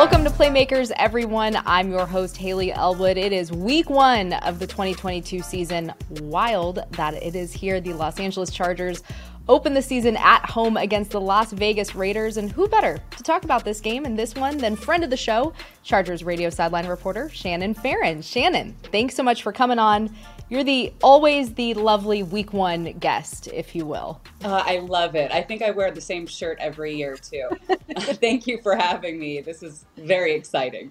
Welcome to Playmakers, everyone. I'm your host, Haley Elwood. It is week one of the 2022 season. Wild that it is here. The Los Angeles Chargers open the season at home against the Las Vegas Raiders. And who better to talk about this game and this one than friend of the show, Chargers radio sideline reporter, Shannon Farren. Shannon, thanks so much for coming on. You're the always the lovely week one guest, if you will. Uh, I love it. I think I wear the same shirt every year too. Thank you for having me. This is very exciting.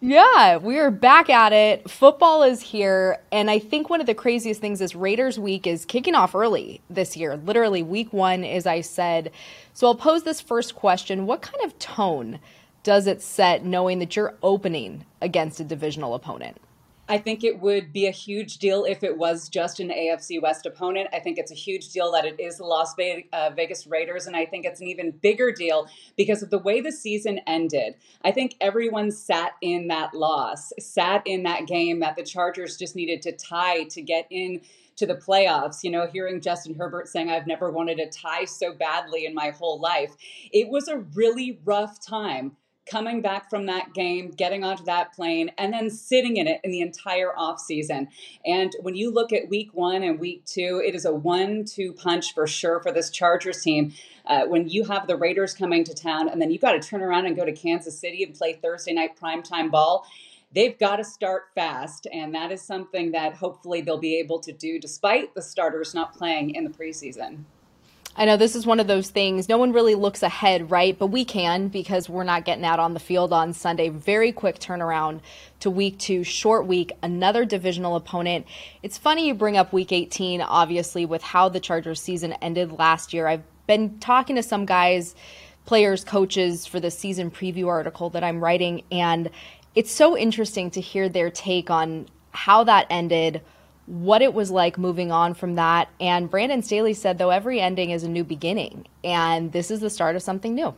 Yeah, we are back at it. Football is here. And I think one of the craziest things is Raiders week is kicking off early this year. Literally, week one, as I said. So I'll pose this first question What kind of tone does it set knowing that you're opening against a divisional opponent? I think it would be a huge deal if it was just an AFC West opponent. I think it's a huge deal that it is the Las uh, Vegas Raiders, and I think it's an even bigger deal because of the way the season ended. I think everyone sat in that loss, sat in that game that the Chargers just needed to tie to get in to the playoffs. You know, hearing Justin Herbert saying, I've never wanted a tie so badly in my whole life. It was a really rough time coming back from that game, getting onto that plane, and then sitting in it in the entire offseason. And when you look at week one and week two, it is a one two punch for sure for this Chargers team. Uh, when you have the Raiders coming to town, and then you've got to turn around and go to Kansas City and play Thursday night primetime ball. They've got to start fast, and that is something that hopefully they'll be able to do despite the starters not playing in the preseason. I know this is one of those things. No one really looks ahead, right? But we can because we're not getting out on the field on Sunday. Very quick turnaround to week two, short week, another divisional opponent. It's funny you bring up week 18, obviously, with how the Chargers season ended last year. I've been talking to some guys, players, coaches for the season preview article that I'm writing, and it's so interesting to hear their take on how that ended what it was like moving on from that. And Brandon Staley said, though, every ending is a new beginning, and this is the start of something new.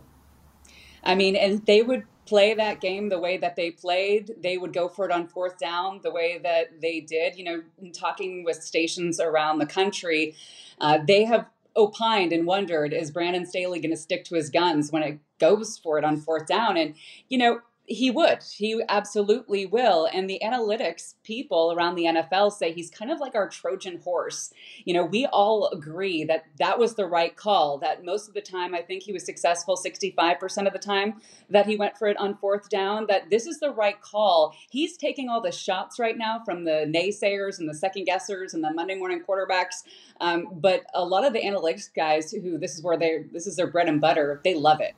I mean, and they would play that game the way that they played. They would go for it on fourth down the way that they did. You know, talking with stations around the country, uh, they have opined and wondered is Brandon Staley going to stick to his guns when it goes for it on fourth down? And, you know, he would. He absolutely will. And the analytics people around the NFL say he's kind of like our Trojan horse. You know, we all agree that that was the right call, that most of the time, I think he was successful 65% of the time that he went for it on fourth down, that this is the right call. He's taking all the shots right now from the naysayers and the second guessers and the Monday morning quarterbacks. Um, but a lot of the analytics guys who this is where they this is their bread and butter, they love it.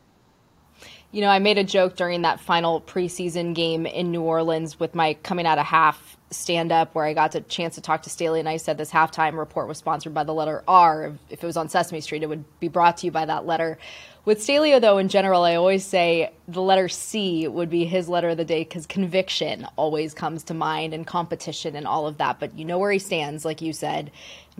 You know, I made a joke during that final preseason game in New Orleans with my coming out of half stand up where I got a chance to talk to Staley and I said this halftime report was sponsored by the letter R. If it was on Sesame Street, it would be brought to you by that letter. With Staley, though, in general, I always say the letter C would be his letter of the day because conviction always comes to mind and competition and all of that. But you know where he stands, like you said,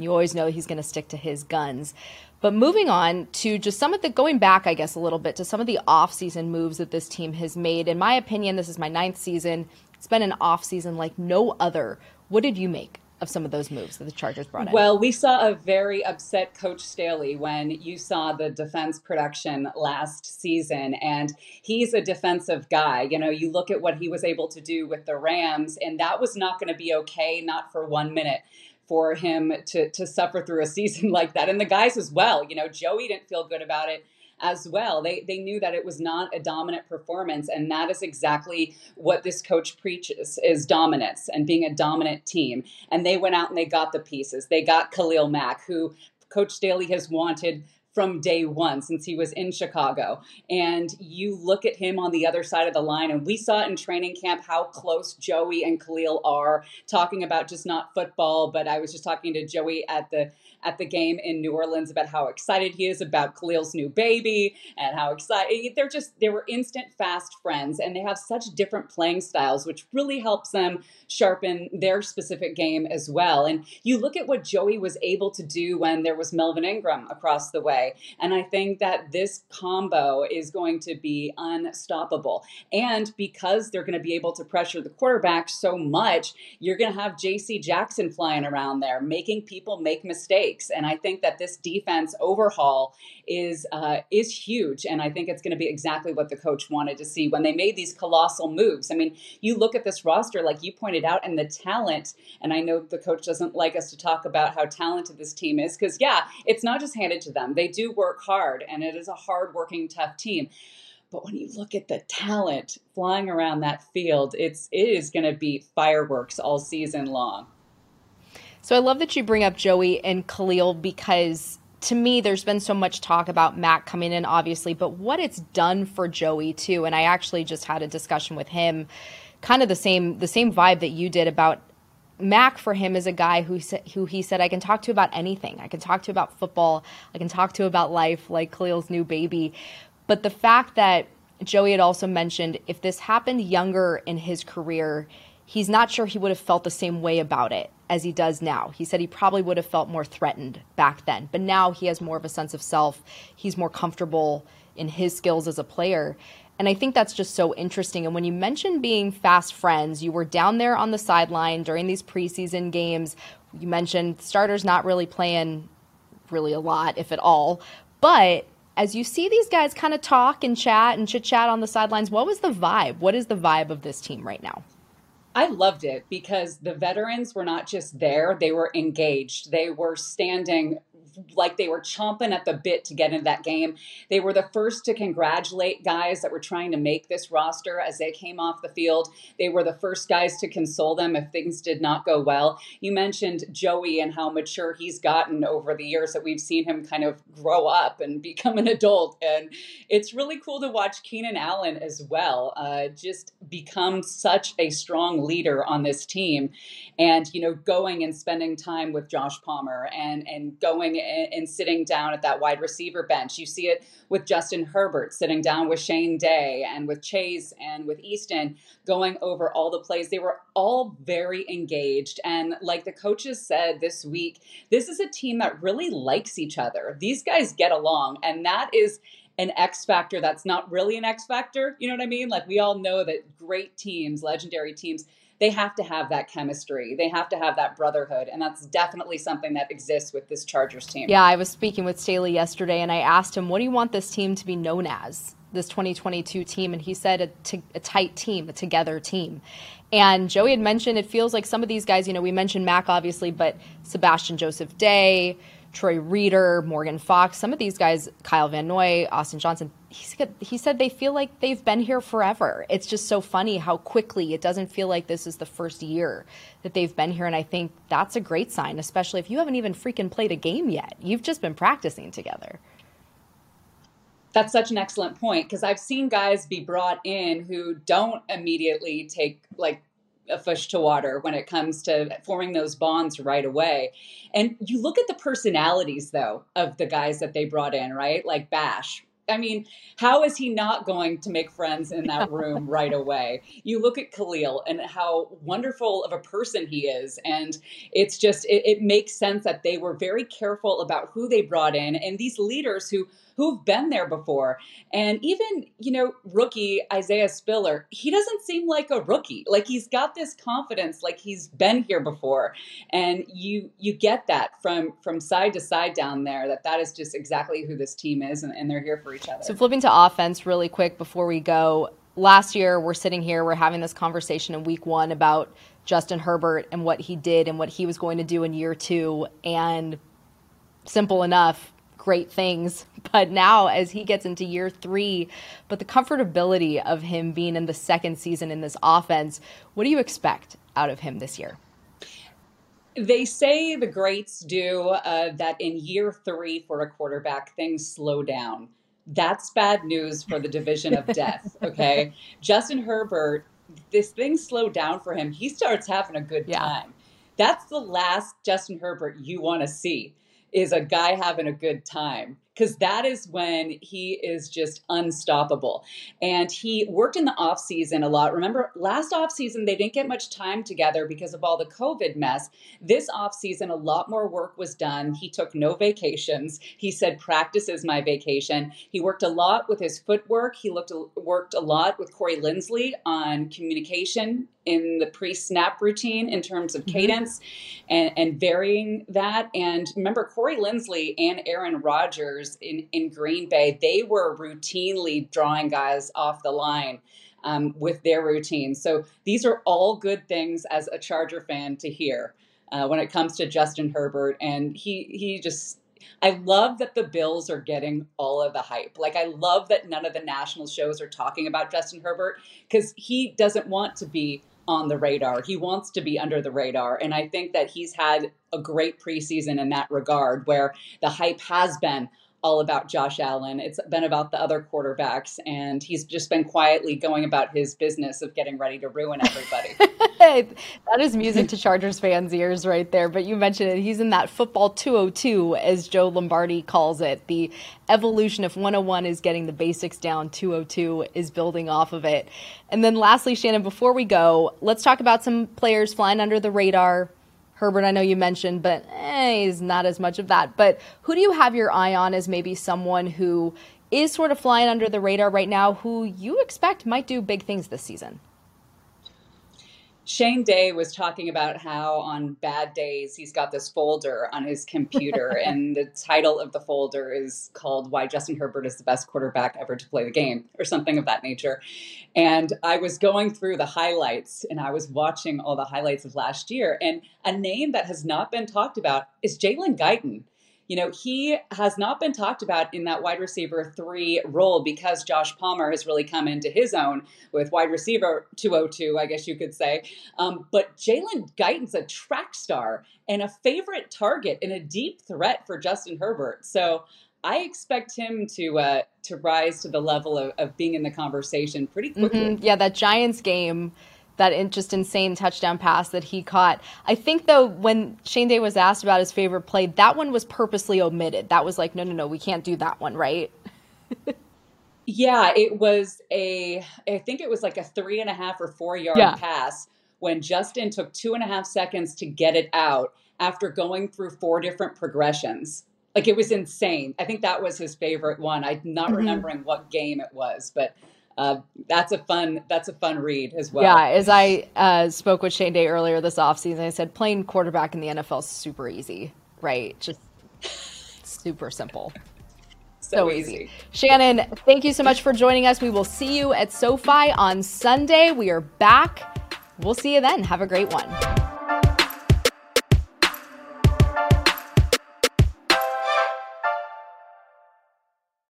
you always know he's going to stick to his guns. But moving on to just some of the going back, I guess, a little bit to some of the off-season moves that this team has made. In my opinion, this is my ninth season. It's been an off-season like no other. What did you make of some of those moves that the Chargers brought in? Well, we saw a very upset Coach Staley when you saw the defense production last season, and he's a defensive guy. You know, you look at what he was able to do with the Rams, and that was not going to be okay, not for one minute for him to to suffer through a season like that. And the guys as well. You know, Joey didn't feel good about it as well. They they knew that it was not a dominant performance, and that is exactly what this coach preaches: is dominance and being a dominant team. And they went out and they got the pieces. They got Khalil Mack, who Coach Staley has wanted from day one since he was in Chicago. And you look at him on the other side of the line, and we saw in training camp how close Joey and Khalil are, talking about just not football, but I was just talking to Joey at the at the game in New Orleans about how excited he is about Khalil's new baby and how excited they're just they were instant fast friends and they have such different playing styles which really helps them sharpen their specific game as well. And you look at what Joey was able to do when there was Melvin Ingram across the way And I think that this combo is going to be unstoppable. And because they're going to be able to pressure the quarterback so much, you're going to have JC Jackson flying around there, making people make mistakes. And I think that this defense overhaul is uh, is huge, and I think it's going to be exactly what the coach wanted to see when they made these colossal moves. I mean, you look at this roster, like you pointed out, and the talent. And I know the coach doesn't like us to talk about how talented this team is, because yeah, it's not just handed to them. They do work hard, and it is a hard-working, tough team. But when you look at the talent flying around that field, it's it is going to be fireworks all season long. So I love that you bring up Joey and Khalil because to me, there's been so much talk about Mack coming in, obviously, but what it's done for Joey too. And I actually just had a discussion with him, kind of the same the same vibe that you did about Mack for him is a guy who who he said I can talk to about anything. I can talk to about football. I can talk to about life, like Khalil's new baby. But the fact that Joey had also mentioned if this happened younger in his career, he's not sure he would have felt the same way about it as he does now. He said he probably would have felt more threatened back then, but now he has more of a sense of self. He's more comfortable in his skills as a player. And I think that's just so interesting. And when you mentioned being fast friends, you were down there on the sideline during these preseason games. You mentioned starters not really playing really a lot, if at all. But as you see these guys kind of talk and chat and chit chat on the sidelines, what was the vibe? What is the vibe of this team right now? I loved it because the veterans were not just there, they were engaged. They were standing like they were chomping at the bit to get into that game. They were the first to congratulate guys that were trying to make this roster as they came off the field. They were the first guys to console them if things did not go well. You mentioned Joey and how mature he's gotten over the years that we've seen him kind of grow up and become an adult. And it's really cool to watch Keenan Allen as well, uh, just become such a strong leader on this team. And, you know, going and spending time with Josh Palmer and, and going and, sitting down at that wide receiver bench. You see it with Justin Herbert sitting down with Shane Day and with Chase and with Easton going over all the plays. They were all very engaged. And like the coaches said this week, this is a team that really likes each other. These guys get along. And that is an X factor that's not really an X factor. You know what I mean? Like we all know that great teams, legendary teams, they have to have that chemistry. They have to have that brotherhood. And that's definitely something that exists with this Chargers team. Yeah, I was speaking with Staley yesterday and I asked him, what do you want this team to be known as? This 2022 team, and he said a, t- a tight team, a together team. And Joey had mentioned it feels like some of these guys, you know, we mentioned Mack obviously, but Sebastian Joseph Day, Troy Reeder, Morgan Fox, some of these guys, Kyle Van Noy, Austin Johnson, he said they feel like they've been here forever. It's just so funny how quickly it doesn't feel like this is the first year that they've been here. And I think that's a great sign, especially if you haven't even freaking played a game yet. You've just been practicing together. That's such an excellent point because I've seen guys be brought in who don't immediately take like a fish to water when it comes to forming those bonds right away. And you look at the personalities, though, of the guys that they brought in, right? Like Bash. I mean, how is he not going to make friends in that room right away? You look at Khalil and how wonderful of a person he is. And it's just, it, it makes sense that they were very careful about who they brought in and these leaders who who've been there before. And even, you know, rookie Isaiah Spiller, he doesn't seem like a rookie. Like he's got this confidence like he's been here before. And you you get that from from side to side down there that that is just exactly who this team is and, and they're here for each other. So flipping to offense really quick before we go. Last year we're sitting here, we're having this conversation in week 1 about Justin Herbert and what he did and what he was going to do in year 2 and simple enough great things. But now, as he gets into year three, but the comfortability of him being in the second season in this offense, what do you expect out of him this year? They say the greats do uh, that in year three for a quarterback, things slow down. That's bad news for the division of death. Okay. Justin Herbert, this thing slowed down for him. He starts having a good time. That's the last Justin Herbert you want to see is a guy having a good time. Because that is when he is just unstoppable. And he worked in the off season a lot. Remember, last off season they didn't get much time together because of all the COVID mess. This off season, a lot more work was done. He took no vacations. He said, "Practice is my vacation." He worked a lot with his footwork. He looked worked a lot with Corey Linsley on communication in the pre-snap routine in terms of mm-hmm. cadence mm-hmm. and, and varying that. And remember, Corey Linsley and Aaron Rodgers in, in Green Bay, they were routinely drawing guys off the line. Um, with their routine. So these are all good things as a Charger fan to hear uh, when it comes to Justin Herbert. And he he just I love that the Bills are getting all of the hype. Like, I love that none of the national shows are talking about Justin Herbert because he doesn't want to be on the radar. He wants to be under the radar. And I think that he's had a great preseason in that regard where the hype has been all about Josh Allen. It's been about the other quarterbacks, and he's just been quietly going about his business of getting ready to ruin everybody. that is music to Chargers fans' ears right there. But you mentioned it. He's in that football 202, as Joe Lombardi calls it. The evolution of 101 is getting the basics down, 202 is building off of it. And then lastly, Shannon, before we go, let's talk about some players flying under the radar Herbert, I know you mentioned, but eh, he's not as much of that. But who do you have your eye on as maybe someone who is sort of flying under the radar right now, who you expect might do big things this season? Shane Day was talking about how on bad days he's got this folder on his computer, and the title of the folder is called Why Justin Herbert is the Best Quarterback Ever to Play the Game, or something of that nature. And I was going through the highlights and I was watching all the highlights of last year, and a name that has not been talked about is Jalen Guyton you know, he has not been talked about in that wide receiver three role because Josh Palmer has really come into his own with wide receiver 202, I guess you could say. Um, but Jalen Guyton's a track star and a favorite target and a deep threat for Justin Herbert. So I expect him to uh, to rise to the level of, of being in the conversation pretty quickly. Mm-hmm. Yeah, that Giants game that just insane touchdown pass that he caught. I think though when Shane Day was asked about his favorite play, that one was purposely omitted. That was like, no, no, no, we can't do that one, right? yeah, it was a. I think it was like a three and a half or four yard yeah. pass when Justin took two and a half seconds to get it out after going through four different progressions. Like it was insane. I think that was his favorite one. I'm not mm-hmm. remembering what game it was, but uh, that's a fun that's a fun read as well. Yeah, as I uh, spoke with Shane Day earlier this offseason, I said playing quarterback in the NFL is super easy, right? Just super simple. So, so easy. easy. Shannon, thank you so much for joining us. We will see you at SoFi on Sunday. We are back. We'll see you then. Have a great one.